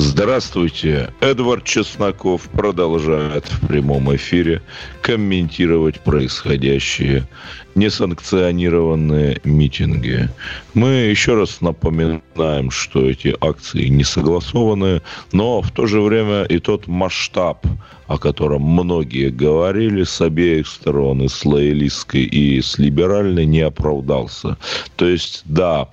Здравствуйте. Эдвард Чесноков продолжает в прямом эфире комментировать происходящие несанкционированные митинги. Мы еще раз напоминаем, что эти акции не согласованы, но в то же время и тот масштаб, о котором многие говорили с обеих сторон, и с лоялистской, и с либеральной, не оправдался. То есть, да,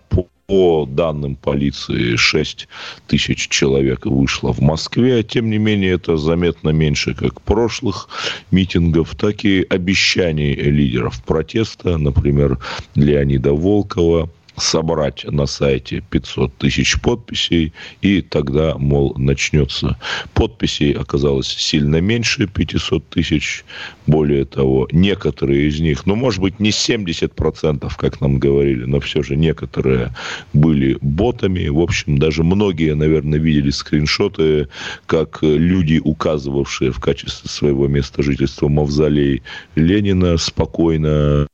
по данным полиции, 6 тысяч человек вышло в Москве. Тем не менее, это заметно меньше как прошлых митингов, так и обещаний лидеров протеста, например, Леонида Волкова, собрать на сайте 500 тысяч подписей, и тогда, мол, начнется. Подписей оказалось сильно меньше 500 тысяч. Более того, некоторые из них, ну, может быть, не 70%, как нам говорили, но все же некоторые были ботами. В общем, даже многие, наверное, видели скриншоты, как люди, указывавшие в качестве своего места жительства мавзолей Ленина, спокойно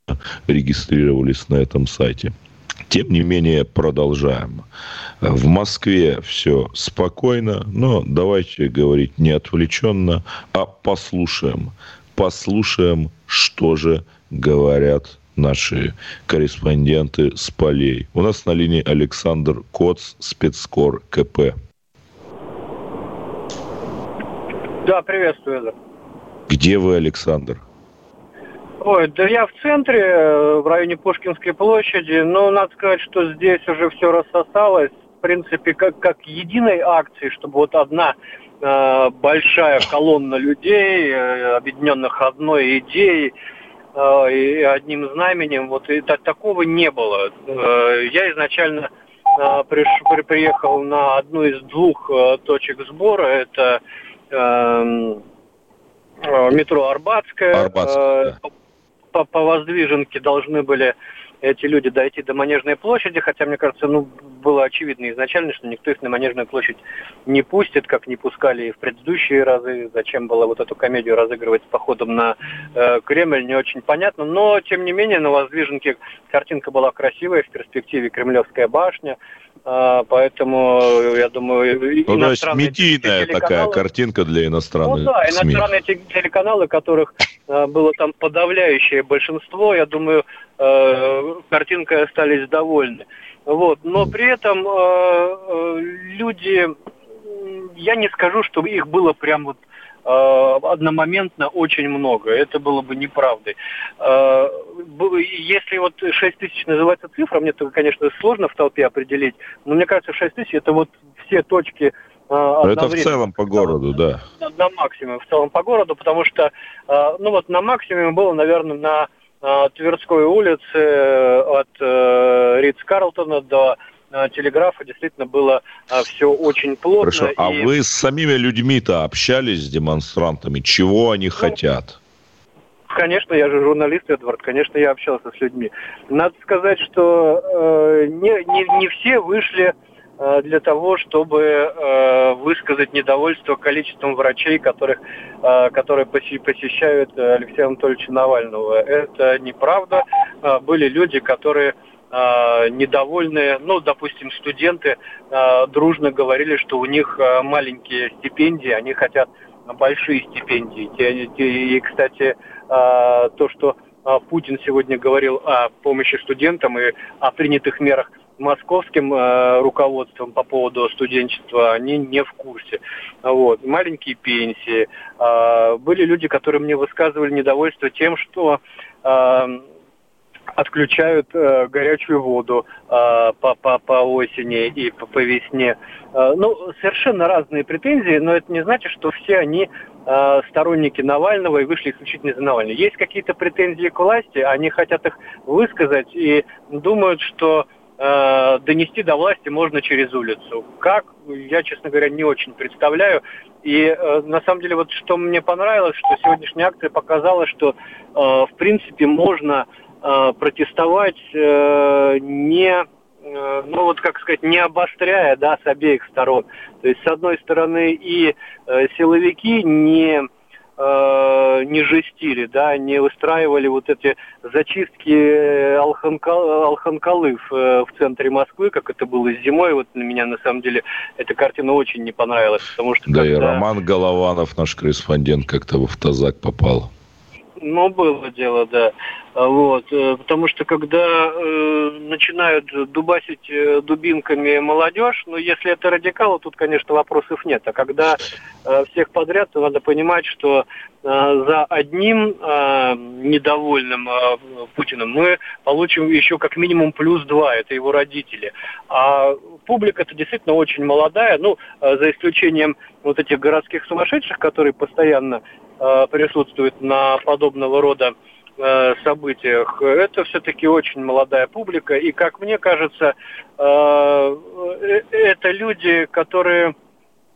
регистрировались на этом сайте. Тем не менее, продолжаем. В Москве все спокойно, но давайте говорить не отвлеченно, а послушаем. Послушаем, что же говорят наши корреспонденты с полей. У нас на линии Александр Коц, спецкор КП. Да, приветствую. Где вы, Александр? Ой, да я в центре, э, в районе Пушкинской площади, но надо сказать, что здесь уже все рассосалось, в принципе, как, как единой акции, чтобы вот одна э, большая колонна людей, э, объединенных одной идеей, э, и одним знаменем, вот и так, такого не было. Э, я изначально э, приш, при, приехал на одну из двух э, точек сбора, это э, э метро Арбатская. Арбатская, э, да по, по воздвиженке должны были эти люди дойти до Манежной площади, хотя, мне кажется, ну, было очевидно изначально, что никто их на Манежную площадь не пустит, как не пускали и в предыдущие разы. Зачем было вот эту комедию разыгрывать с походом на э, Кремль, не очень понятно. Но, тем не менее, на Воздвиженке картинка была красивая, в перспективе Кремлевская башня, поэтому, я думаю, ну, то есть медийная такая картинка для иностранных Ну да, иностранные СМИ. телеканалы, которых а, было там подавляющее большинство, я думаю, а, картинкой остались довольны. Вот. Но при этом люди, я не скажу, что их было прям вот одномоментно очень много. Это было бы неправдой. Э, если вот 6 тысяч называется цифра, мне это, конечно, сложно в толпе определить, но мне кажется, 6 тысяч это вот все точки э, это в целом по городу, да. На, на максимум, в целом по городу, потому что, ну вот на максимуме было, наверное, на Тверской улице от Ридс-Карлтона до телеграфа действительно было а, все очень плотно. Хорошо, а и... вы с самими людьми-то общались с демонстрантами? Чего они ну, хотят? Конечно, я же журналист, Эдвард, конечно, я общался с людьми. Надо сказать, что э, не, не, не все вышли э, для того, чтобы э, высказать недовольство количеством врачей, которых, э, которые посещают Алексея Анатольевича Навального. Это неправда. Э, были люди, которые э, недовольные, ну, допустим, студенты э, дружно говорили, что у них э, маленькие стипендии, они хотят большие стипендии. И, кстати, э, то, что э, Путин сегодня говорил о помощи студентам и о принятых мерах московским э, руководством по поводу студенчества, они не в курсе. Вот. Маленькие пенсии. Э, были люди, которые мне высказывали недовольство тем, что э, отключают э, горячую воду э, по, по, по осени и по, по весне. Э, ну, совершенно разные претензии, но это не значит, что все они э, сторонники Навального и вышли исключительно за Навального. Есть какие-то претензии к власти, они хотят их высказать и думают, что э, донести до власти можно через улицу. Как, я, честно говоря, не очень представляю. И э, на самом деле, вот что мне понравилось, что сегодняшняя акция показала, что э, в принципе можно протестовать э, не э, ну вот как сказать, не обостряя, да, с обеих сторон. То есть, с одной стороны, и э, силовики не э, не жестили, да, не устраивали вот эти зачистки Алханкал, э, в центре Москвы, как это было зимой. Вот на меня, на самом деле, эта картина очень не понравилась, потому что... Да, когда... и Роман Голованов, наш корреспондент, как-то в автозак попал. Ну, было дело, да. А, вот, э, потому что когда э, начинают дубасить э, дубинками молодежь, ну, если это радикалы, тут, конечно, вопросов нет. А когда э, всех подряд, то надо понимать, что э, за одним э, недовольным э, Путиным мы получим еще как минимум плюс два, это его родители. А публика-то действительно очень молодая, ну, э, за исключением вот этих городских сумасшедших, которые постоянно э, присутствуют на подобного рода Э, событиях, это все-таки очень молодая публика. И, как мне кажется, э, это люди, которые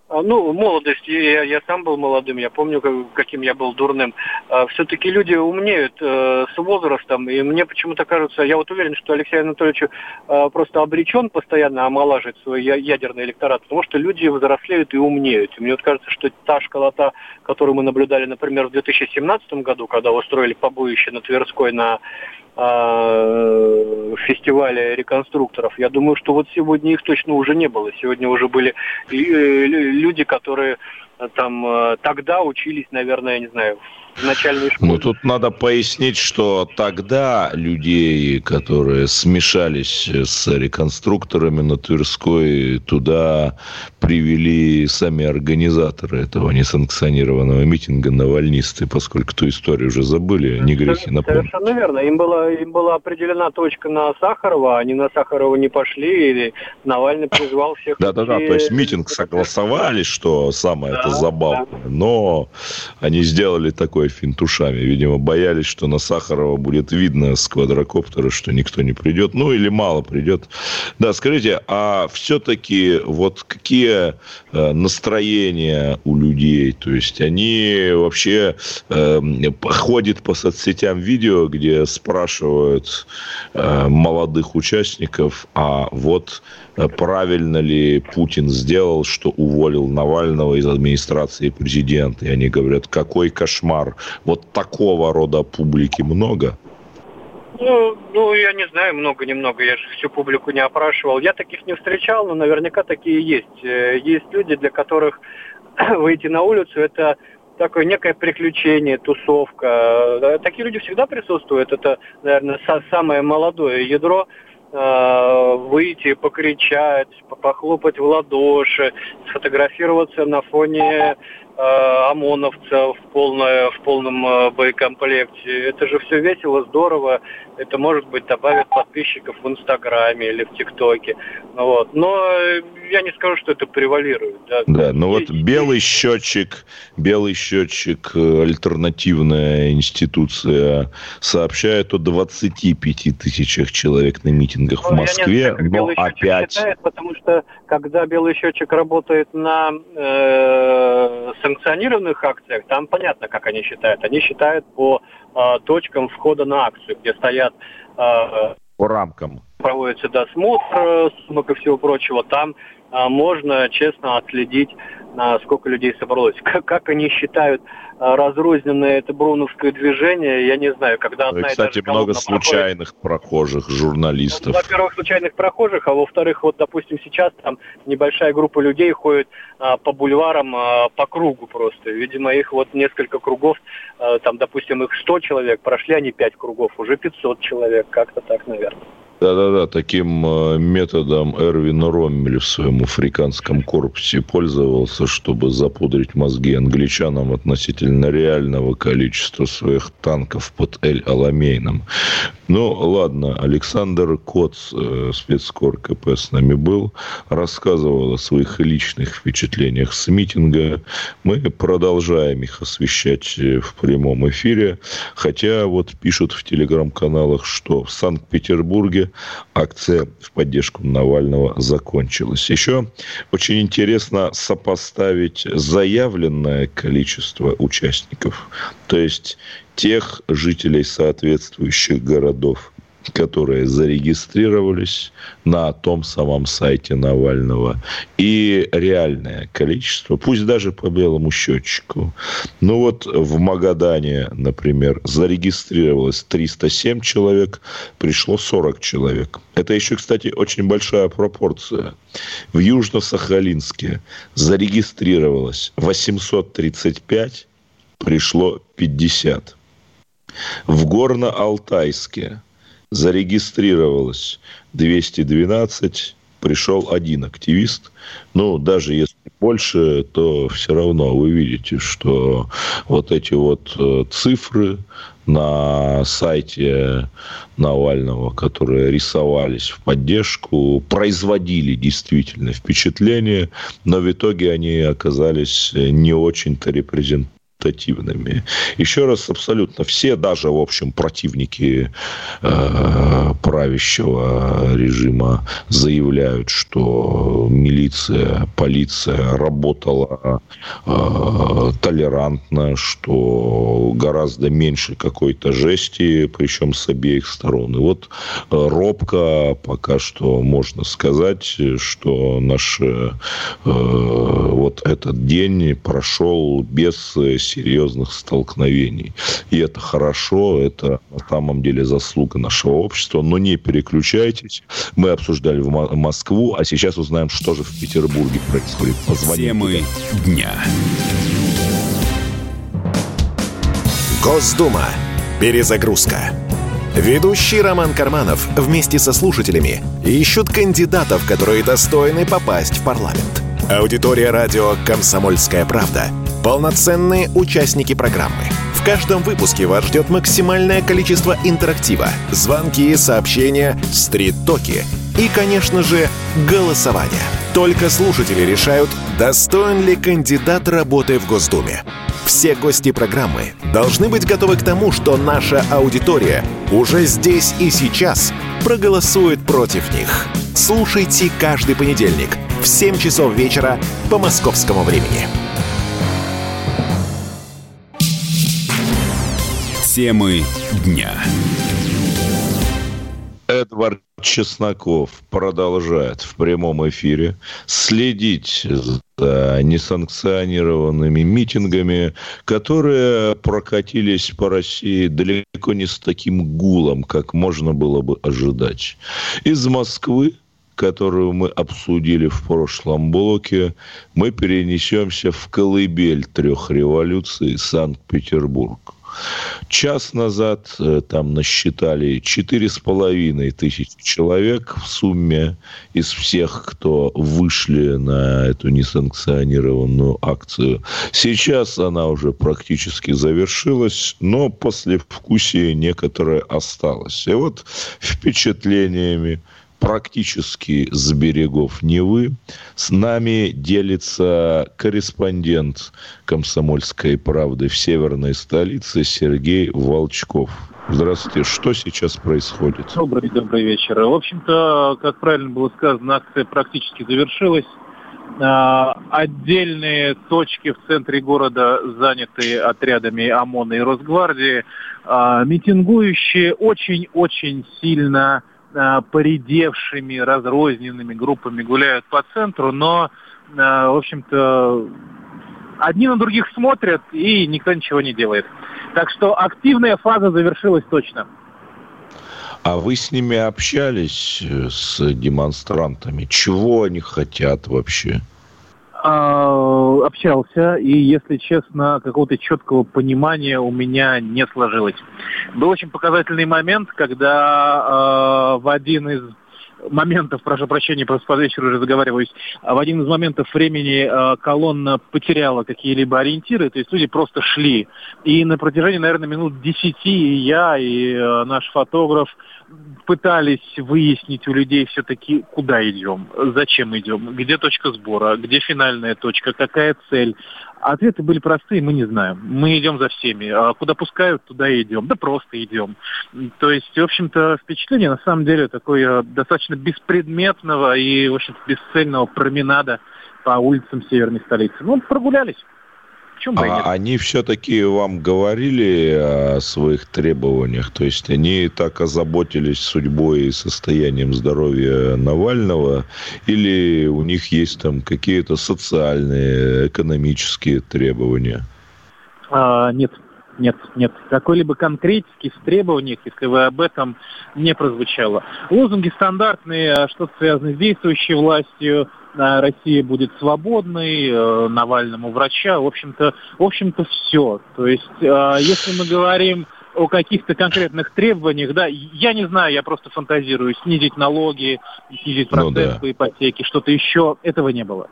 ну, молодость, я, я сам был молодым, я помню, каким я был дурным. А, Все-таки люди умнеют э, с возрастом, и мне почему-то кажется, я вот уверен, что Алексей Анатольевич э, просто обречен постоянно омолаживать свой ядерный электорат, потому что люди взрослеют и умнеют. И мне вот кажется, что та школота, которую мы наблюдали, например, в 2017 году, когда устроили побоище на Тверской на э, фестивале реконструкторов. Я думаю, что вот сегодня их точно уже не было. Сегодня уже были э, люди, которые там э, тогда учились, наверное, я не знаю, в начальной школе. Ну, тут надо пояснить, что тогда людей, которые смешались с реконструкторами на Тверской, туда привели сами организаторы этого несанкционированного митинга навальнисты, поскольку ту историю уже забыли, не грехи напомнить. Совершенно верно. Им была, им была определена точка на Сахарова, они на Сахарова не пошли, и Навальный призвал всех... Да-да-да, то есть митинг согласовали, что самое это забавное, да. но они сделали такой такое финтушами. Видимо, боялись, что на Сахарова будет видно с квадрокоптера, что никто не придет. Ну, или мало придет. Да, скажите, а все-таки вот какие э, настроения у людей? То есть они вообще э, ходят по соцсетям видео, где спрашивают э, молодых участников, а вот правильно ли Путин сделал, что уволил Навального из администрации президента. И они говорят, какой кошмар. Вот такого рода публики много. Ну, ну, я не знаю, много-немного, я же всю публику не опрашивал. Я таких не встречал, но наверняка такие есть. Э, есть люди, для которых выйти на улицу – это такое некое приключение, тусовка. Э, такие люди всегда присутствуют. Это, наверное, самое молодое ядро Э, выйти, покричать, похлопать в ладоши, сфотографироваться на фоне э, ОМОНовцев в, полное, в полном э, боекомплекте. Это же все весело, здорово. Это, может быть, добавит подписчиков в Инстаграме или в ТикТоке. Ну вот. Но я не скажу, что это превалирует. Да, да но вот белый счетчик, белый счетчик, альтернативная институция, сообщает о 25 тысячах человек на митингах ну, в Москве, знаю, но опять... Считает, потому что когда белый счетчик работает на э, санкционированных акциях, там понятно, как они считают. Они считают по э, точкам входа на акцию, где стоят... Э, по рамкам. Проводится досмотр, сумок и всего прочего. Там э, можно честно отследить сколько людей собралось. Как, как они считают а, разрозненное это броуновское движение, я не знаю, когда одна и, кстати, и много случайных проходит... прохожих, журналистов. Ну, во-первых, случайных прохожих, а во-вторых, вот, допустим, сейчас там небольшая группа людей ходит а, по бульварам а, по кругу просто. Видимо, их вот несколько кругов, а, там, допустим, их 100 человек, прошли они 5 кругов, уже 500 человек, как-то так, наверное. Да-да-да, таким э, методом Эрвин Роммель в своем африканском корпусе пользовался, чтобы запудрить мозги англичанам относительно реального количества своих танков под Эль-Аламейном. Ну, ладно, Александр Коц, э, спецкор КП с нами был, рассказывал о своих личных впечатлениях с митинга. Мы продолжаем их освещать э, в прямом эфире, хотя вот пишут в телеграм-каналах, что в Санкт-Петербурге акция в поддержку Навального закончилась. Еще очень интересно сопоставить заявленное количество участников, то есть тех жителей соответствующих городов, которые зарегистрировались на том самом сайте Навального, и реальное количество, пусть даже по белому счетчику. Ну вот в Магадане, например, зарегистрировалось 307 человек, пришло 40 человек. Это еще, кстати, очень большая пропорция. В Южно-Сахалинске зарегистрировалось 835, пришло 50. В Горно-Алтайске зарегистрировалось 212, пришел один активист. Ну, даже если больше, то все равно вы видите, что вот эти вот э, цифры на сайте Навального, которые рисовались в поддержку, производили действительно впечатление, но в итоге они оказались не очень-то репрезентативными результативными. Еще раз, абсолютно все, даже, в общем, противники э, правящего режима заявляют, что милиция, полиция работала э, толерантно, что гораздо меньше какой-то жести, причем с обеих сторон. И вот э, робко пока что можно сказать, что наш э, вот этот день прошел без серьезных столкновений. И это хорошо, это на самом деле заслуга нашего общества. Но не переключайтесь. Мы обсуждали в Москву, а сейчас узнаем, что же в Петербурге происходит. Позвоним Темы дня. Госдума. Перезагрузка. Ведущий Роман Карманов вместе со слушателями ищут кандидатов, которые достойны попасть в парламент. Аудитория радио «Комсомольская правда» полноценные участники программы. В каждом выпуске вас ждет максимальное количество интерактива, звонки, сообщения, стрит-токи и, конечно же, голосование. Только слушатели решают, достоин ли кандидат работы в Госдуме. Все гости программы должны быть готовы к тому, что наша аудитория уже здесь и сейчас проголосует против них. Слушайте каждый понедельник в 7 часов вечера по московскому времени. Темы дня. Эдвард Чесноков продолжает в прямом эфире следить за несанкционированными митингами, которые прокатились по России далеко не с таким гулом, как можно было бы ожидать. Из Москвы которую мы обсудили в прошлом блоке, мы перенесемся в колыбель трех революций Санкт-Петербург. Час назад э, там насчитали четыре с половиной тысячи человек в сумме из всех, кто вышли на эту несанкционированную акцию. Сейчас она уже практически завершилась, но после вкусия некоторое осталось. И вот впечатлениями практически с берегов Невы. С нами делится корреспондент «Комсомольской правды» в северной столице Сергей Волчков. Здравствуйте. Что сейчас происходит? Добрый, добрый вечер. В общем-то, как правильно было сказано, акция практически завершилась. А, отдельные точки в центре города заняты отрядами ОМОНа и Росгвардии. А, митингующие очень-очень сильно поредевшими, разрозненными группами гуляют по центру, но, э, в общем-то, одни на других смотрят, и никто ничего не делает. Так что активная фаза завершилась точно. А вы с ними общались, э, с демонстрантами? Чего они хотят вообще? А, общался, и, если честно, какого-то четкого понимания у меня не сложилось. Был очень показательный момент, когда э, в один из моментов, прошу прощения, просто под вечер уже заговариваюсь, в один из моментов времени э, колонна потеряла какие-либо ориентиры, то есть люди просто шли. И на протяжении, наверное, минут десяти я, и э, наш фотограф пытались выяснить у людей все-таки, куда идем, зачем идем, где точка сбора, где финальная точка, какая цель. Ответы были простые, мы не знаем. Мы идем за всеми. А куда пускают, туда и идем. Да просто идем. То есть, в общем-то, впечатление на самом деле такое достаточно беспредметного и, в общем-то, бесцельного променада по улицам северной столицы. Ну, прогулялись. Почему а они все-таки вам говорили о своих требованиях? То есть они так озаботились судьбой и состоянием здоровья Навального? Или у них есть там какие-то социальные, экономические требования? А, нет, нет, нет. Какой-либо конкретики в требованиях, если вы об этом не прозвучало. Лозунги стандартные, а что-то связано с действующей властью, Россия будет свободной, э, Навальному врача, в общем-то, в общем-то все. То есть, э, если мы говорим о каких-то конкретных требованиях, да, я не знаю, я просто фантазирую, снизить налоги, снизить процент ну, да. по ипотеке, что-то еще, этого не было.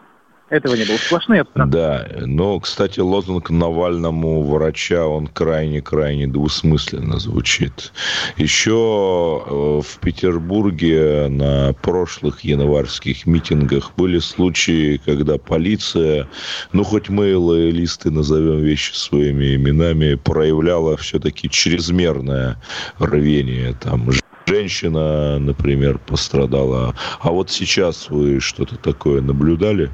Этого не было. Сплошные абстракции. Да, но, кстати, лозунг Навальному врача, он крайне-крайне двусмысленно звучит. Еще э, в Петербурге на прошлых январских митингах были случаи, когда полиция, ну, хоть мы лоялисты назовем вещи своими именами, проявляла все-таки чрезмерное рвение. Там женщина, например, пострадала. А вот сейчас вы что-то такое наблюдали?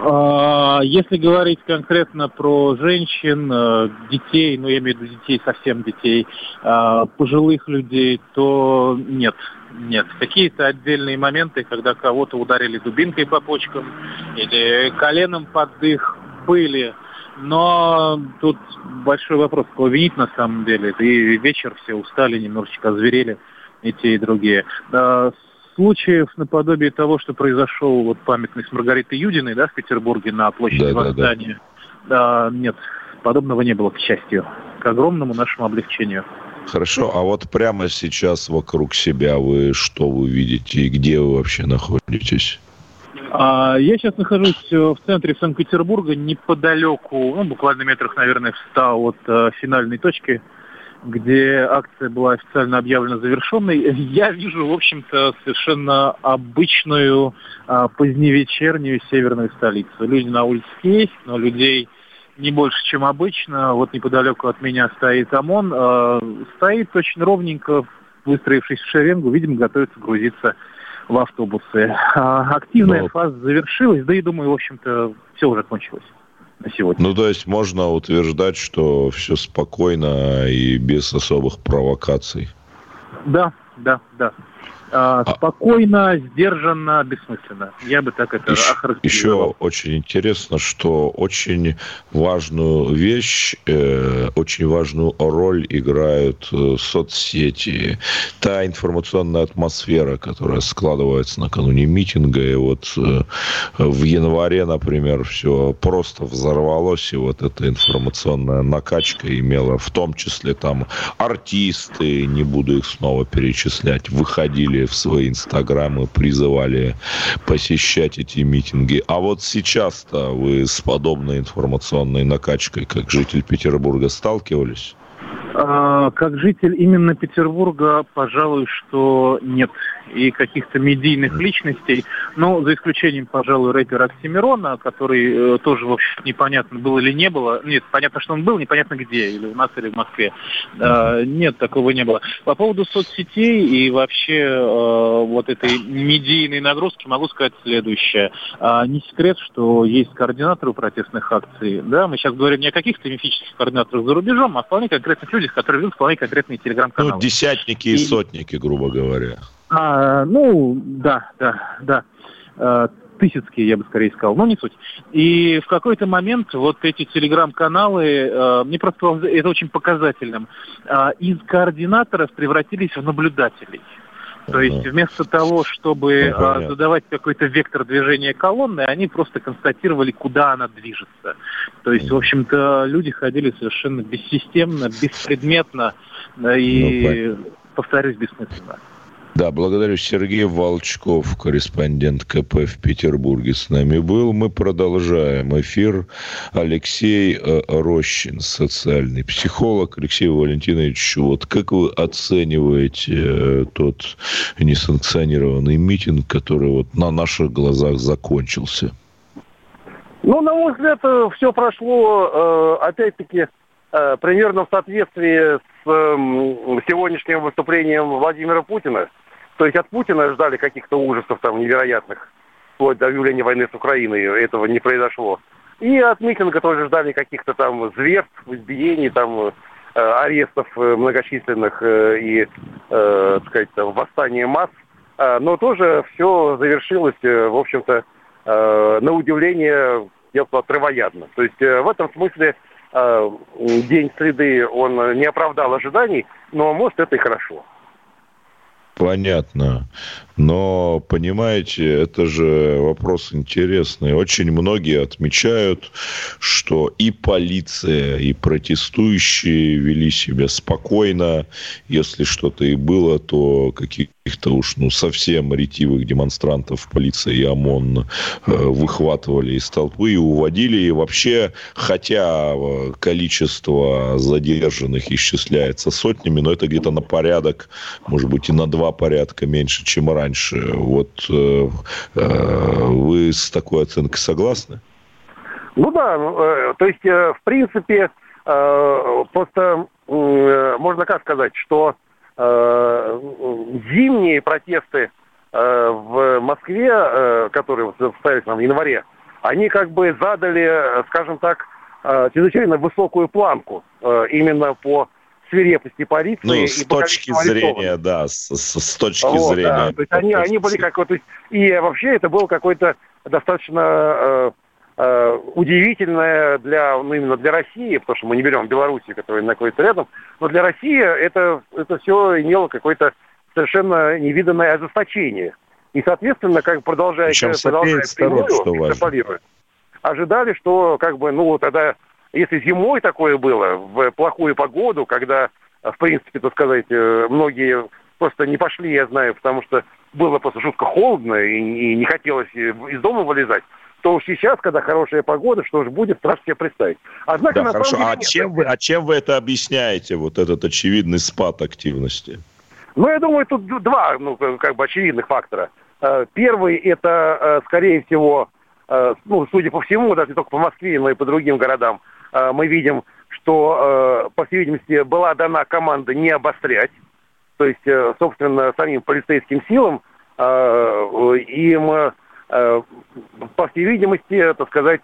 А, если говорить конкретно про женщин, э, детей, ну я имею в виду детей, совсем детей, а, пожилых людей, то нет, нет. Какие-то отдельные моменты, когда кого-то ударили дубинкой по почкам или коленом под дых, были. Но тут большой вопрос, кого винить на самом деле. И вечер все устали, немножечко озверели и те, и другие. А, случаев наподобие того, что произошел вот памятный с Маргаритой Юдиной, да, в Петербурге на площади да, Восстания, да, да. нет, подобного не было, к счастью, к огромному нашему облегчению. Хорошо, а вот прямо сейчас вокруг себя вы что вы видите и где вы вообще находитесь? А, я сейчас нахожусь э, в центре Санкт-Петербурга, неподалеку, ну, буквально метрах, наверное, в 100 от э, финальной точки где акция была официально объявлена завершенной, я вижу, в общем-то, совершенно обычную а, поздневечернюю северную столицу. Люди на улице есть, но людей не больше, чем обычно. Вот неподалеку от меня стоит ОМОН. А, стоит очень ровненько, выстроившись в шеренгу, видимо, готовится грузиться в автобусы. А, активная но... фаза завершилась, да и думаю, в общем-то, все уже кончилось на сегодня. Ну, то есть можно утверждать, что все спокойно и без особых провокаций. Да, да, да. А, а, спокойно, сдержанно, бессмысленно. Я бы так это еще, охарактеризовал. Еще очень интересно, что очень важную вещь, э, очень важную роль играют э, соцсети. Та информационная атмосфера, которая складывается накануне митинга. И вот э, в январе, например, все просто взорвалось, и вот эта информационная накачка имела в том числе там артисты, не буду их снова перечислять, выходили в свои инстаграмы призывали посещать эти митинги. А вот сейчас-то вы с подобной информационной накачкой, как житель Петербурга, сталкивались? А, как житель именно Петербурга, пожалуй, что нет и каких-то медийных личностей, ну, за исключением, пожалуй, рэпера Оксимирона, который э, тоже, в общем, непонятно, было или не было. Нет, понятно, что он был, непонятно где, или у нас, или в Москве. Э, нет, такого не было. По поводу соцсетей и вообще э, вот этой медийной нагрузки могу сказать следующее. Э, не секрет, что есть координаторы протестных акций. Да, мы сейчас говорим не о каких-то мифических координаторах за рубежом, а о вполне конкретных людях, которые ведут вполне конкретные телеграм-каналы. Ну, десятники и, и сотники, грубо говоря. А, ну, да, да, да. А, тысяцкие, я бы скорее сказал, но не суть. И в какой-то момент вот эти телеграм-каналы, э, мне просто это очень показательным, э, из координаторов превратились в наблюдателей. То есть вместо того, чтобы ну, задавать какой-то вектор движения колонны, они просто констатировали, куда она движется. То есть, в общем-то, люди ходили совершенно бессистемно, беспредметно и, ну, повторюсь, бессмысленно. Да, благодарю. Сергей Волчков, корреспондент КП в Петербурге с нами был. Мы продолжаем эфир. Алексей э, Рощин, социальный психолог. Алексей Валентинович, вот как вы оцениваете э, тот несанкционированный митинг, который вот на наших глазах закончился? Ну, на мой взгляд, э, все прошло, опять-таки, примерно в соответствии с эм, сегодняшним выступлением Владимира Путина. То есть от Путина ждали каких-то ужасов там невероятных, вплоть до объявления войны с Украиной, этого не произошло. И от митинга тоже ждали каких-то там зверств, избиений, там э, арестов э, многочисленных э, и, э, так сказать, там, восстания масс. Э, но тоже все завершилось, в общем-то, э, на удивление, я сказал, травоядно. То есть э, в этом смысле день среды, он не оправдал ожиданий, но может это и хорошо. Понятно. Но, понимаете, это же вопрос интересный. Очень многие отмечают, что и полиция, и протестующие вели себя спокойно. Если что-то и было, то каких-то уж ну, совсем ретивых демонстрантов полиция и ОМОН э, выхватывали из толпы и уводили. И вообще, хотя э, количество задержанных исчисляется сотнями, но это где-то на порядок, может быть, и на два порядка меньше, чем раньше. Вот э, э, вы с такой оценкой согласны? Ну да, ну, э, то есть, э, в принципе, э, просто э, можно как сказать, что э, зимние протесты э, в Москве, э, которые состоялись в январе, они как бы задали, скажем так, э, чрезвычайно высокую планку э, именно по свирепости полиции. Ну, и с точки зрения, да, с, с, с точки вот, зрения. Да. То есть они, они были как вот, и вообще это было какое-то достаточно э, э, удивительное для, ну, именно для России, потому что мы не берем Белоруссию, которая находится рядом, но для России это, это все имело какое-то совершенно невиданное ожесточение. И, соответственно, как продолжая, Причем продолжая сторон, что ожидали, что как бы, ну, тогда если зимой такое было, в плохую погоду, когда, в принципе, так сказать, э, многие просто не пошли, я знаю, потому что было просто жутко холодно и, и не хотелось из дома вылезать, то уж сейчас, когда хорошая погода, что же будет, страшно себе представить. Однако, да, хорошо. Деле, а, чем вы, а чем вы это объясняете, вот этот очевидный спад активности? Ну, я думаю, тут два, ну, как бы очевидных фактора. Э, первый – это, э, скорее всего, ну, судя по всему, даже не только по Москве, но и по другим городам, Э, мы видим, что, э, по всей видимости, была дана команда не обострять. То есть, э, собственно, самим полицейским силам им, по всей видимости, так сказать,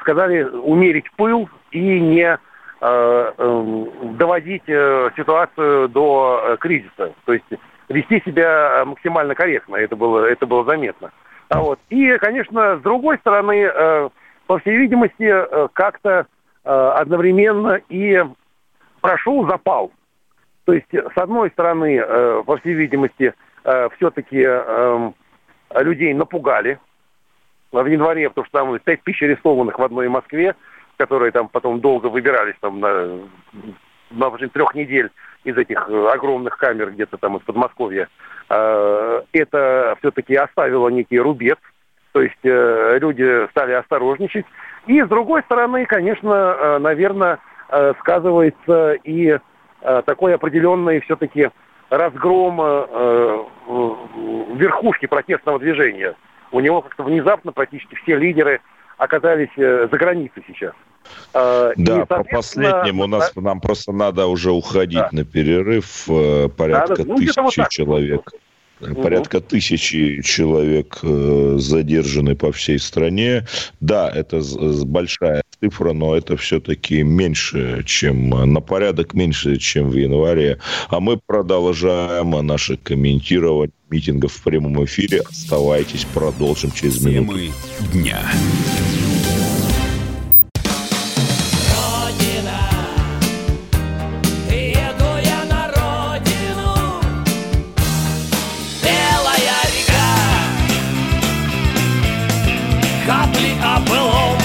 сказали умерить пыл и не доводить ситуацию до кризиса. То есть вести себя максимально корректно, это было, это было заметно. А вот. И, конечно, с другой стороны, по всей видимости, э, как-то э, одновременно и прошел запал. То есть, с одной стороны, э, по всей видимости, все-таки эм, людей напугали в январе, потому что там 5 тысяч арестованных в одной Москве, которые там потом долго выбирались там на, на протяжении трех недель из этих огромных камер где-то там из Подмосковья. Это все-таки оставило некий рубец – то есть э, люди стали осторожничать. И с другой стороны, конечно, э, наверное, э, сказывается и э, такой определенный все-таки разгром э, верхушки протестного движения. У него как-то внезапно практически все лидеры оказались э, за границей сейчас. Э, да, и, по последнему у нас нам просто надо уже уходить да. на перерыв э, порядка да, ну, тысячи вот человек. Порядка тысячи человек э, задержаны по всей стране. Да, это большая цифра, но это все-таки меньше, чем на порядок меньше, чем в январе. А мы продолжаем наше комментирование митингов в прямом эфире. Оставайтесь, продолжим через минуту. Темы дня. капли облом.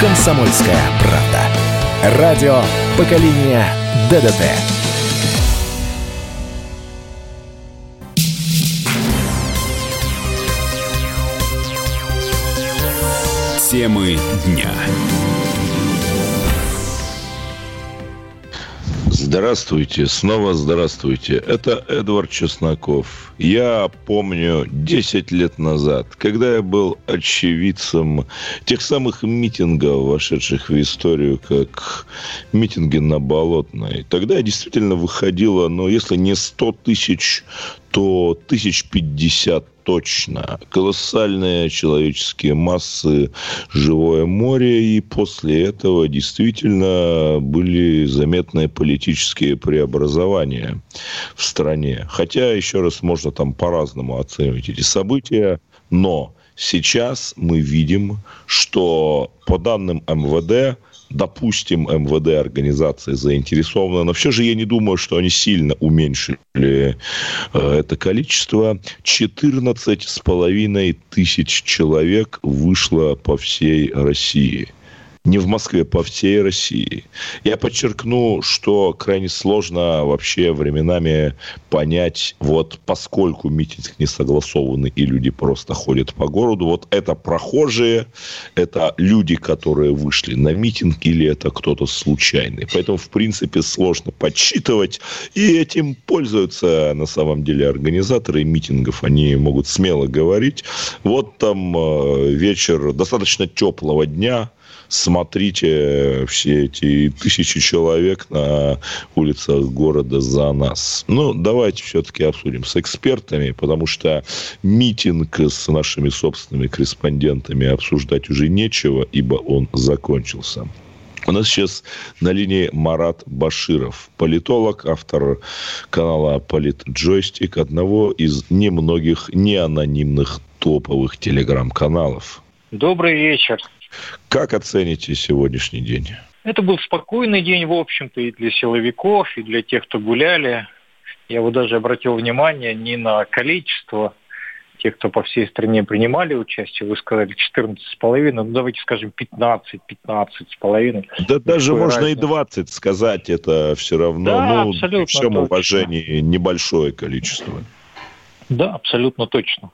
Комсомольская правда. Радио поколения ДДТ. Темы дня. Здравствуйте, снова здравствуйте. Это Эдвард Чесноков. Я помню 10 лет назад, когда я был очевидцем тех самых митингов, вошедших в историю, как митинги на Болотной. Тогда действительно выходило, ну, если не 100 тысяч, то тысяч пятьдесят точно. Колоссальные человеческие массы, живое море, и после этого действительно были заметные политические преобразования в стране. Хотя, еще раз, можно там по-разному оценивать эти события, но сейчас мы видим, что по данным МВД допустим, МВД организации заинтересованы, но все же я не думаю, что они сильно уменьшили э, это количество. 14 с половиной тысяч человек вышло по всей России не в Москве, по всей России. Я подчеркну, что крайне сложно вообще временами понять, вот поскольку митинг не согласованный и люди просто ходят по городу, вот это прохожие, это люди, которые вышли на митинг или это кто-то случайный. Поэтому, в принципе, сложно подсчитывать, и этим пользуются на самом деле организаторы митингов. Они могут смело говорить, вот там э, вечер достаточно теплого дня, смотрите все эти тысячи человек на улицах города за нас. Ну, давайте все-таки обсудим с экспертами, потому что митинг с нашими собственными корреспондентами обсуждать уже нечего, ибо он закончился. У нас сейчас на линии Марат Баширов, политолог, автор канала «Политджойстик», одного из немногих неанонимных топовых телеграм-каналов. Добрый вечер. Как оцените сегодняшний день? Это был спокойный день, в общем-то, и для силовиков, и для тех, кто гуляли. Я вот даже обратил внимание не на количество тех, кто по всей стране принимали участие, вы сказали 14,5, ну давайте скажем 15, 15 с половиной. Да даже можно разница. и 20 сказать, это все равно, да, ну, при всем точно. уважении, небольшое количество. Да, абсолютно точно.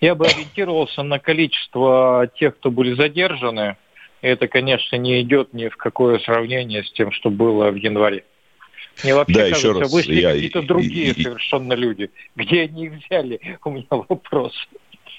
Я бы ориентировался на количество тех, кто были задержаны. Это, конечно, не идет ни в какое сравнение с тем, что было в январе. Мне вообще да, кажется, еще раз, вышли я... какие-то другие и... совершенно люди. Где они их взяли? У меня вопрос.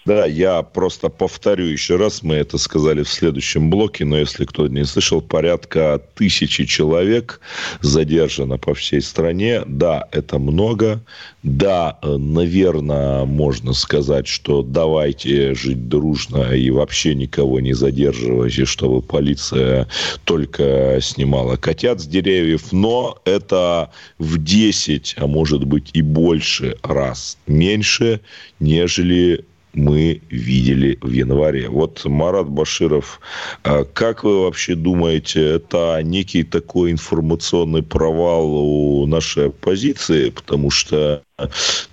Да, я просто повторю еще раз, мы это сказали в следующем блоке, но если кто не слышал, порядка тысячи человек задержано по всей стране. Да, это много. Да, наверное, можно сказать, что давайте жить дружно и вообще никого не задерживать, и чтобы полиция только снимала котят с деревьев. Но это в 10, а может быть и больше раз меньше, нежели мы видели в январе. Вот Марат Баширов, а как вы вообще думаете, это некий такой информационный провал у нашей оппозиции, потому что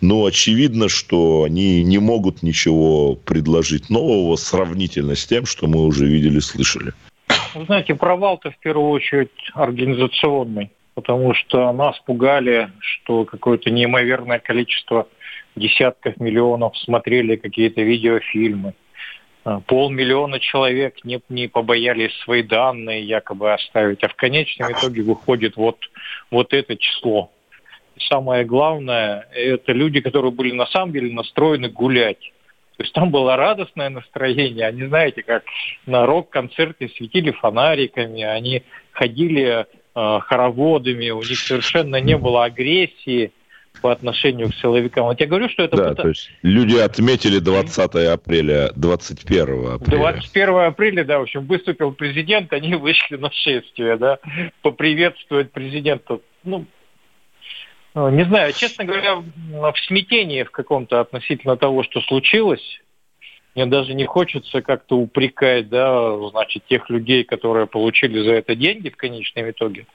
ну, очевидно, что они не могут ничего предложить нового сравнительно с тем, что мы уже видели, слышали. Вы знаете, провал-то в первую очередь организационный, потому что нас пугали, что какое-то неимоверное количество десятков миллионов смотрели какие-то видеофильмы. А, полмиллиона человек не, не побоялись свои данные якобы оставить, а в конечном итоге выходит вот, вот это число. И самое главное, это люди, которые были на самом деле настроены гулять. То есть там было радостное настроение. Они, знаете, как на рок-концерте светили фонариками, они ходили э, хороводами, у них совершенно не было агрессии по отношению к силовикам. Вот я говорю, что это... Да, то есть люди отметили 20 апреля, 21 апреля. 21 апреля, да, в общем, выступил президент, они вышли на шествие, да, поприветствовать президента. Ну, ну, не знаю, честно говоря, в смятении в каком-то относительно того, что случилось. Мне даже не хочется как-то упрекать, да, значит, тех людей, которые получили за это деньги в конечном итоге.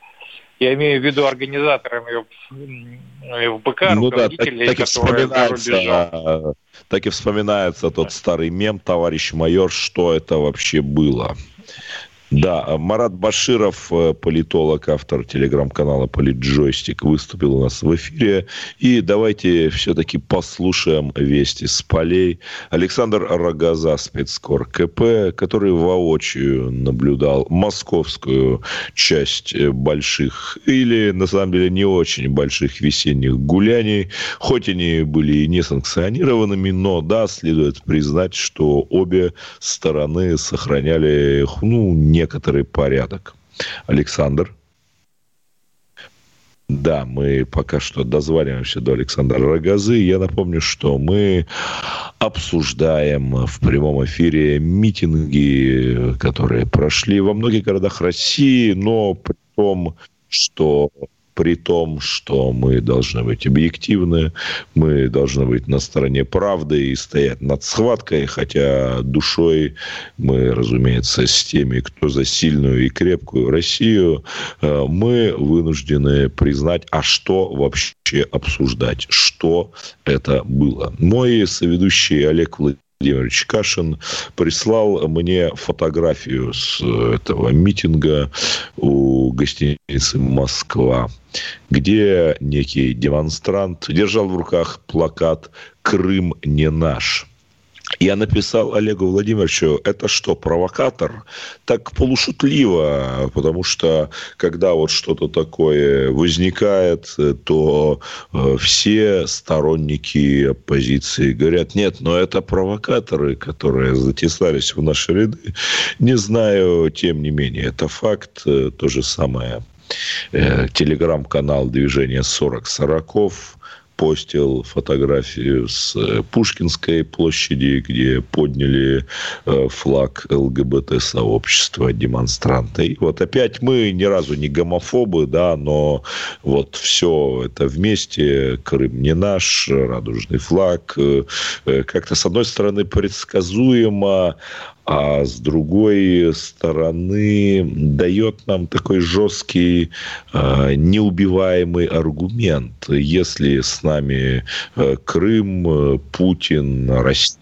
Я имею в виду организаторами ФБК, ну, да, так, так и вспоминается, Так и вспоминается тот старый мем, товарищ майор, что это вообще было. Да, Марат Баширов, э, политолог, автор телеграм-канала «Политджойстик», выступил у нас в эфире. И давайте все-таки послушаем вести с полей. Александр Рогоза, спецкор КП, который воочию наблюдал московскую часть э, больших или, на самом деле, не очень больших весенних гуляний. Хоть они были и не санкционированными, но, да, следует признать, что обе стороны сохраняли, ну, не некоторый порядок. Александр? Да, мы пока что дозваниваемся до Александра Рогозы. Я напомню, что мы обсуждаем в прямом эфире митинги, которые прошли во многих городах России, но при том, что при том, что мы должны быть объективны, мы должны быть на стороне правды и стоять над схваткой, хотя душой мы, разумеется, с теми, кто за сильную и крепкую Россию, э, мы вынуждены признать, а что вообще обсуждать, что это было. Мой соведущий Олег Владимирович Владимирович Кашин прислал мне фотографию с этого митинга у гостиницы «Москва», где некий демонстрант держал в руках плакат «Крым не наш». Я написал Олегу Владимировичу, это что, провокатор? Так полушутливо, потому что когда вот что-то такое возникает, то э, все сторонники оппозиции говорят, нет, но это провокаторы, которые затесались в наши ряды. Не знаю, тем не менее, это факт. То же самое э, телеграм-канал движения 40 сороков постил фотографию с э, Пушкинской площади, где подняли э, флаг ЛГБТ-сообщества демонстранты. И вот опять мы ни разу не гомофобы, да, но вот все это вместе, Крым не наш, радужный флаг, э, как-то с одной стороны предсказуемо, а с другой стороны дает нам такой жесткий, э, неубиваемый аргумент. Если с нами э, Крым, э, Путин, Россия,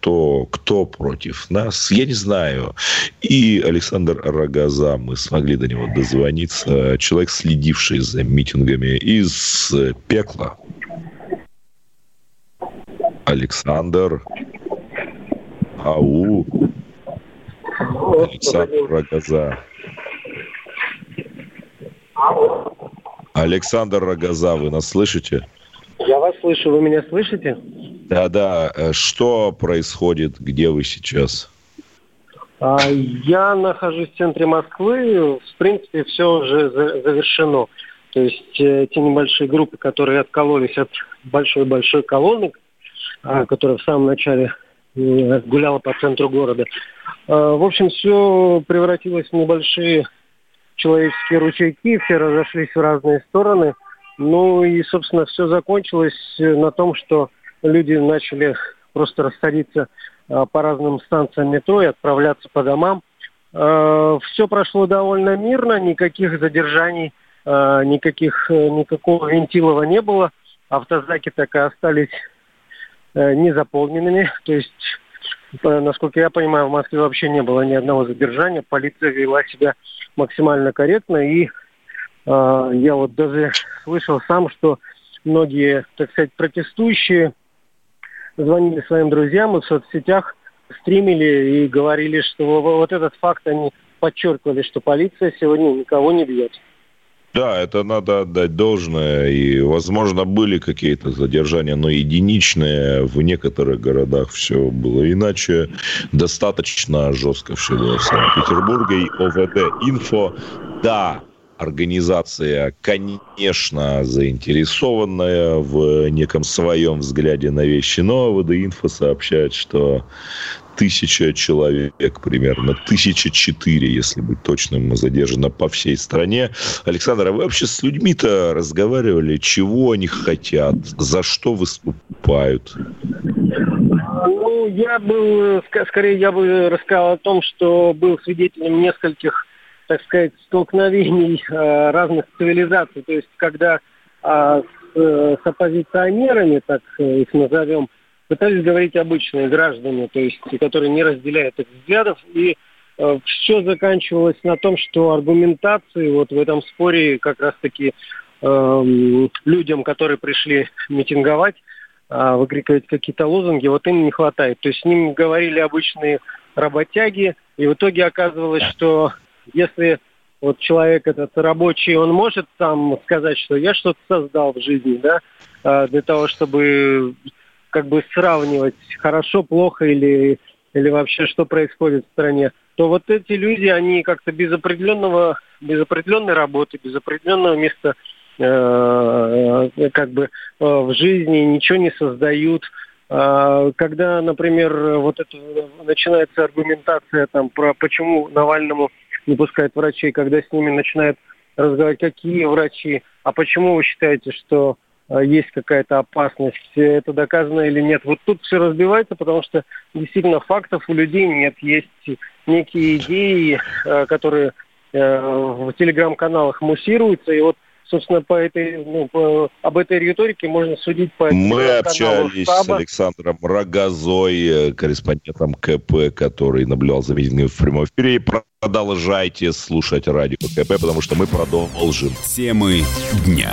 то кто против нас? Я не знаю. И Александр Рогоза, мы смогли до него дозвониться, человек, следивший за митингами из пекла. Александр. АУ Александр Рогоза. Александр Рогоза, вы нас слышите? Я вас слышу, вы меня слышите? Да-да. Э, что происходит? Где вы сейчас? А, я нахожусь в центре Москвы. В принципе, все уже завершено. То есть э, те небольшие группы, которые откололись от большой-большой колонны, а, которая в самом начале гуляла по центру города. А, в общем, все превратилось в небольшие человеческие ручейки, все разошлись в разные стороны. Ну и, собственно, все закончилось на том, что люди начали просто расходиться по разным станциям метро и отправляться по домам. Все прошло довольно мирно, никаких задержаний, никаких, никакого вентилова не было. Автозаки так и остались Э, незаполненными. То есть, насколько я понимаю, в Москве вообще не было ни одного задержания. Полиция вела себя максимально корректно. И э, я вот даже слышал сам, что многие, так сказать, протестующие звонили своим друзьям и в соцсетях стримили и говорили, что вот этот факт они подчеркивали, что полиция сегодня никого не бьет. Да, это надо отдать должное. И, возможно, были какие-то задержания, но единичные. В некоторых городах все было иначе. Достаточно жестко все было в Санкт-Петербурге. И ОВД Инфо, да, организация, конечно, заинтересованная в неком своем взгляде на вещи, но ОВД Инфо сообщает, что тысяча человек примерно, тысяча четыре, если быть точным, задержано по всей стране. Александр, а вы вообще с людьми-то разговаривали? Чего они хотят? За что выступают? Ну, я был, скорее, я бы рассказал о том, что был свидетелем нескольких, так сказать, столкновений э, разных цивилизаций. То есть, когда а, э, с оппозиционерами, так их назовем, пытались говорить обычные граждане, то есть, которые не разделяют этих взглядов. И э, все заканчивалось на том, что аргументации вот в этом споре как раз-таки э, людям, которые пришли митинговать, э, выкрикивать какие-то лозунги, вот им не хватает. То есть с ним говорили обычные работяги, и в итоге оказывалось, что если вот человек этот рабочий, он может сам сказать, что я что-то создал в жизни, да, э, для того, чтобы как бы сравнивать хорошо, плохо или, или вообще что происходит в стране, то вот эти люди, они как-то без определенного, без определенной работы, без определенного места э, как бы э, в жизни ничего не создают. Э, когда, например, вот это начинается аргументация там про почему Навальному не пускают врачей, когда с ними начинают разговаривать, какие врачи, а почему вы считаете, что есть какая-то опасность, это доказано или нет. Вот тут все разбивается, потому что действительно фактов у людей нет. Есть некие идеи, э, которые э, в телеграм-каналах муссируются, и вот собственно, по этой, ну, по, об этой риторике можно судить по Мы общались штаба. с Александром Рогозой, корреспондентом КП, который наблюдал за митингом в прямом эфире. И продолжайте слушать радио КП, потому что мы продолжим. Темы дня.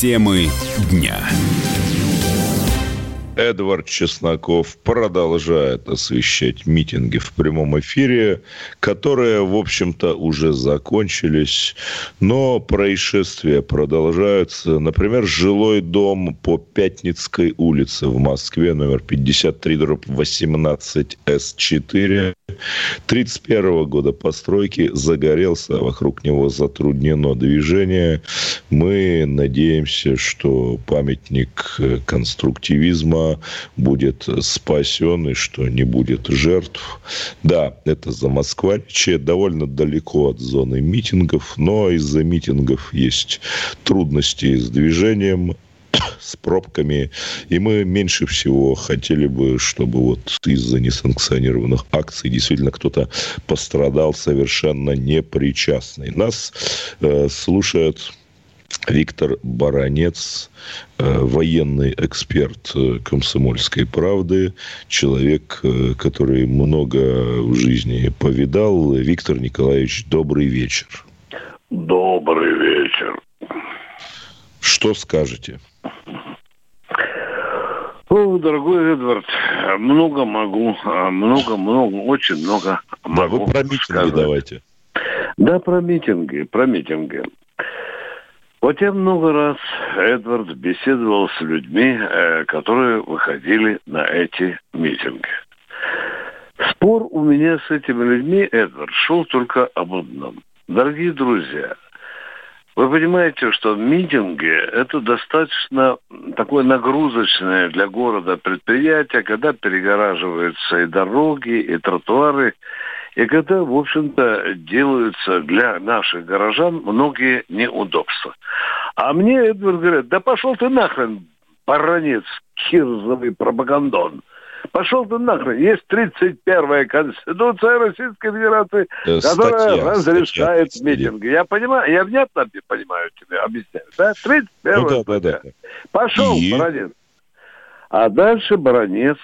Темы дня. Эдвард Чесноков продолжает освещать митинги в прямом эфире, которые, в общем-то, уже закончились, но происшествия продолжаются. Например, жилой дом по Пятницкой улице в Москве, номер 53, дробь 18 С4, 31 года постройки, загорелся, вокруг него затруднено движение. Мы надеемся, что памятник конструктивизма будет спасен и что не будет жертв. Да, это за Москваче, довольно далеко от зоны митингов, но из-за митингов есть трудности с движением, с пробками. И мы меньше всего хотели бы, чтобы вот из-за несанкционированных акций действительно кто-то пострадал совершенно непричастный. Нас э, слушают Виктор Баранец, э, военный эксперт э, комсомольской правды, человек, э, который много в жизни повидал. Виктор Николаевич, добрый вечер. Добрый вечер. Что скажете? О, дорогой Эдвард, много могу, много-много, очень много могу Да, вы про митинги сказать. давайте. Да, про митинги, про митинги. Вот я много раз, Эдвард, беседовал с людьми, э, которые выходили на эти митинги. Спор у меня с этими людьми, Эдвард, шел только об одном. Дорогие друзья, вы понимаете, что митинги – это достаточно такое нагрузочное для города предприятие, когда перегораживаются и дороги, и тротуары, и когда, в общем-то, делаются для наших горожан многие неудобства. А мне Эдвард говорит, да пошел ты нахрен, баронец, кирзовый пропагандон. Пошел ты нахрен. Есть 31-я Конституция Российской Федерации, э, которая статья, разрешает статья, митинги. Я понимаю, я внятно понимаю тебе, объясняю. Да? 31-я ну, да, да, да. Пошел, И... баронец. А дальше баронец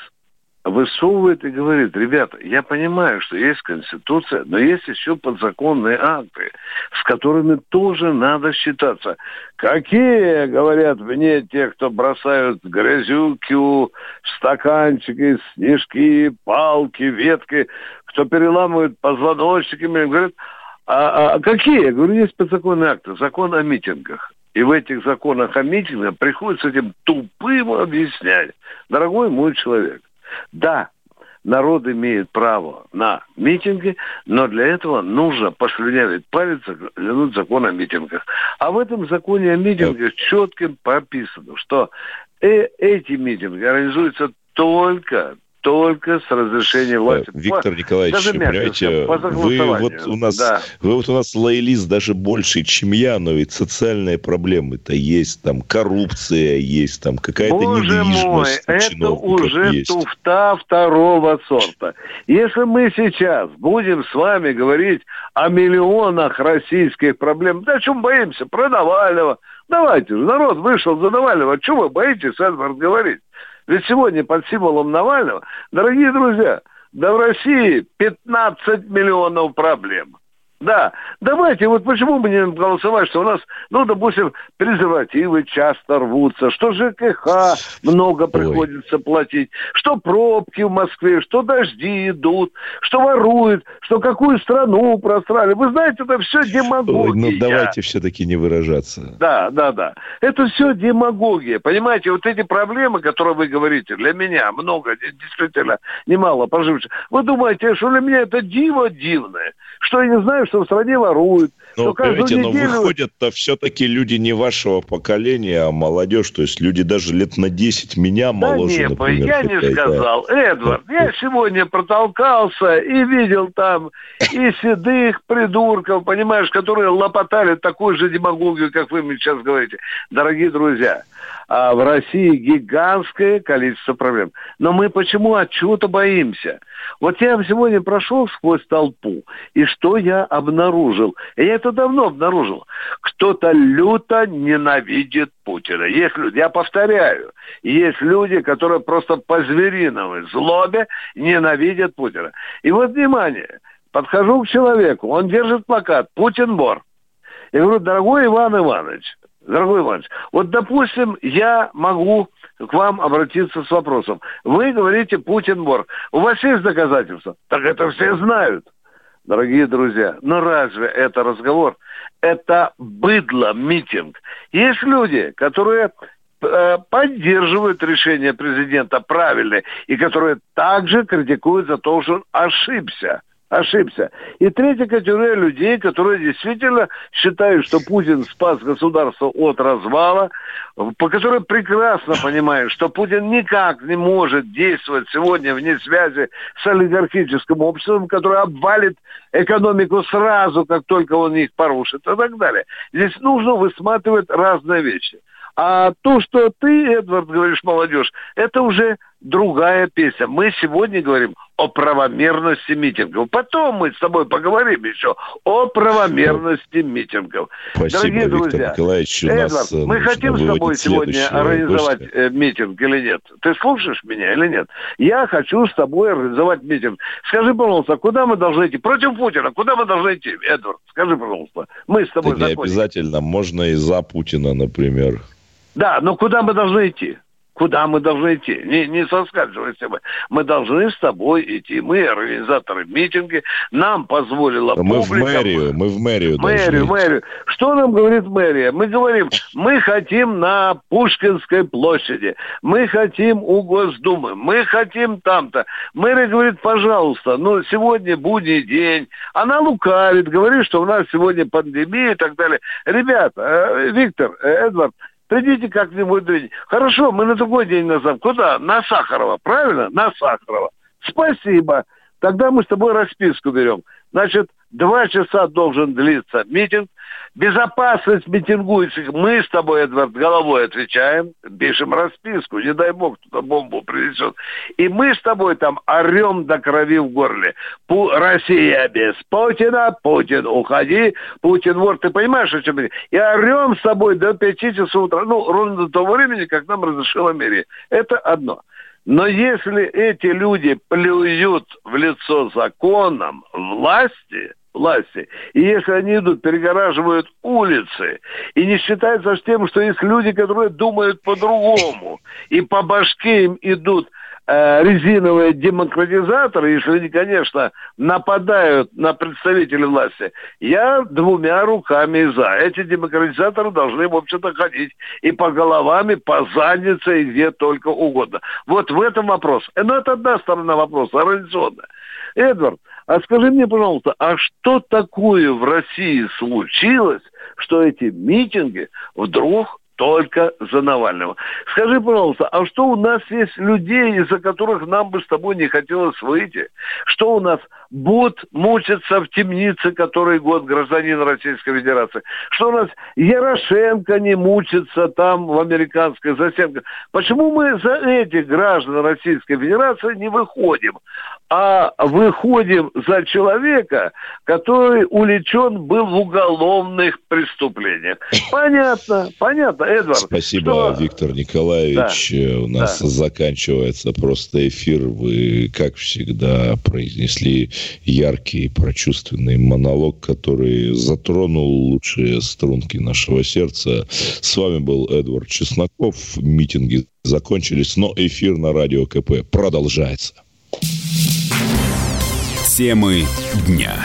высовывает и говорит, ребята, я понимаю, что есть Конституция, но есть еще подзаконные акты, с которыми тоже надо считаться. Какие, говорят мне те, кто бросают грязюки, стаканчики, снежки, палки, ветки, кто переламывает позвоночниками, говорят, а, а какие? Я говорю, есть подзаконные акты, закон о митингах. И в этих законах о митингах приходится этим тупым объяснять. Дорогой мой человек, да, народ имеет право на митинги, но для этого нужно послюнявить палец, заглянуть закон о митингах. А в этом законе о митингах четко прописано, что э эти митинги организуются только только с разрешения власти. Виктор Николаевич, даже понимаете, вы вот у нас, да. вы вот у нас лоялист даже больше, чем я, но ведь социальные проблемы-то есть, там коррупция есть, там какая-то Боже мой, это уже есть. туфта второго сорта. Если мы сейчас будем с вами говорить о миллионах российских проблем, да о чем боимся? Про Навального. Давайте же, народ вышел за Навального. О чем вы боитесь, Эдвард, говорить? Ведь сегодня под символом Навального, дорогие друзья, да в России 15 миллионов проблем. Да, давайте, вот почему мы не голосовать, что у нас, ну, допустим, презервативы часто рвутся, что ЖКХ много приходится Ой. платить, что пробки в Москве, что дожди идут, что воруют, что какую страну просрали. Вы знаете, это все демагогия. Ой, ну, давайте все-таки не выражаться. Да, да, да. Это все демагогия. Понимаете, вот эти проблемы, которые вы говорите, для меня много, действительно, немало поживших. Вы думаете, что для меня это диво дивное, что я не знаю, что в стране воруют. Ну, понимаете, неделю... но выходят-то все-таки люди не вашего поколения, а молодежь, то есть люди даже лет на 10 меня моложе, да нет, например. я не сказал. Эдвард, я сегодня протолкался и видел там и седых придурков, понимаешь, которые лопотали такую же демагогию, как вы мне сейчас говорите. Дорогие друзья, а в России гигантское количество проблем. Но мы почему от чего-то боимся? Вот я сегодня прошел сквозь толпу, и что я обнаружил? Я это давно обнаружил. Кто-то люто ненавидит Путина. Есть люди, я повторяю, есть люди, которые просто по звериновой злобе ненавидят Путина. И вот, внимание, подхожу к человеку, он держит плакат «Путин вор». Я говорю, дорогой Иван Иванович, Дорогой Иванович, вот, допустим, я могу к вам обратиться с вопросом. Вы говорите Путин вор. У вас есть доказательства? Так это все знают. Дорогие друзья, но разве это разговор? Это быдло, митинг. Есть люди, которые э, поддерживают решение президента правильное и которые также критикуют за то, что он ошибся ошибся. И третья категория людей, которые действительно считают, что Путин спас государство от развала, по которой прекрасно понимают, что Путин никак не может действовать сегодня вне связи с олигархическим обществом, которое обвалит экономику сразу, как только он их порушит и так далее. Здесь нужно высматривать разные вещи. А то, что ты, Эдвард, говоришь, молодежь, это уже другая песня. Мы сегодня говорим о правомерности митингов. Потом мы с тобой поговорим еще о правомерности митингов. Спасибо, Дорогие Виктор друзья, Николаевич, Эдвард, нас мы хотим с тобой сегодня организовать гостя. Э, митинг или нет? Ты слушаешь меня или нет? Я хочу с тобой организовать митинг. Скажи, пожалуйста, куда мы должны идти? Против Путина. Куда мы должны идти, Эдвард? Скажи, пожалуйста. Мы с тобой да не обязательно. Можно и за Путина, например. Да, но куда мы должны идти? Куда мы должны идти? Не, не соскальзывайся мы. Мы должны с тобой идти. Мы организаторы митинги. Нам позволила мы публика. Мы в мэрию, мы в мэрию Мэрию, мэрию. Что нам говорит мэрия? Мы говорим, мы хотим на Пушкинской площади. Мы хотим у Госдумы. Мы хотим там-то. Мэрия говорит, пожалуйста, ну, сегодня будний день. Она лукавит, говорит, что у нас сегодня пандемия и так далее. Ребята, э, Виктор, э, Эдвард, Придите как-нибудь день. Хорошо, мы на другой день назовем. Куда? На Сахарова, правильно? На Сахарова. Спасибо. Тогда мы с тобой расписку берем. Значит, два часа должен длиться митинг. Безопасность митингующих мы с тобой, Эдвард, головой отвечаем, пишем расписку, не дай бог кто-то бомбу принесет. И мы с тобой там орем до крови в горле. Пу Россия без Путина, Путин уходи, Путин вор, ты понимаешь, о чем я? И орем с тобой до пяти часов утра, ну, ровно до того времени, как нам разрешила мэрия. Это одно. Но если эти люди плюют в лицо законам власти, власти, и если они идут, перегораживают улицы, и не считается с тем, что есть люди, которые думают по-другому, и по башке им идут э, резиновые демократизаторы, если они, конечно, нападают на представителей власти, я двумя руками за. Эти демократизаторы должны, в общем-то, ходить и по головам, и по заднице, и где только угодно. Вот в этом вопрос. Но это одна сторона вопроса, организационная. Эдвард, а скажи мне, пожалуйста, а что такое в России случилось, что эти митинги вдруг только за Навального. Скажи, пожалуйста, а что у нас есть людей, из-за которых нам бы с тобой не хотелось выйти? Что у нас Бот мучится в темнице который год гражданин Российской Федерации? Что у нас Ярошенко не мучится там в американской засемке? Почему мы за этих граждан Российской Федерации не выходим? а выходим за человека, который уличен был в уголовных преступлениях. Понятно, понятно, Эдвард. Спасибо, что... Виктор Николаевич. Да. У нас да. заканчивается просто эфир. Вы, как всегда, произнесли яркий, прочувственный монолог, который затронул лучшие струнки нашего сердца. С вами был Эдвард Чесноков. Митинги закончились, но эфир на Радио КП продолжается. Темы дня.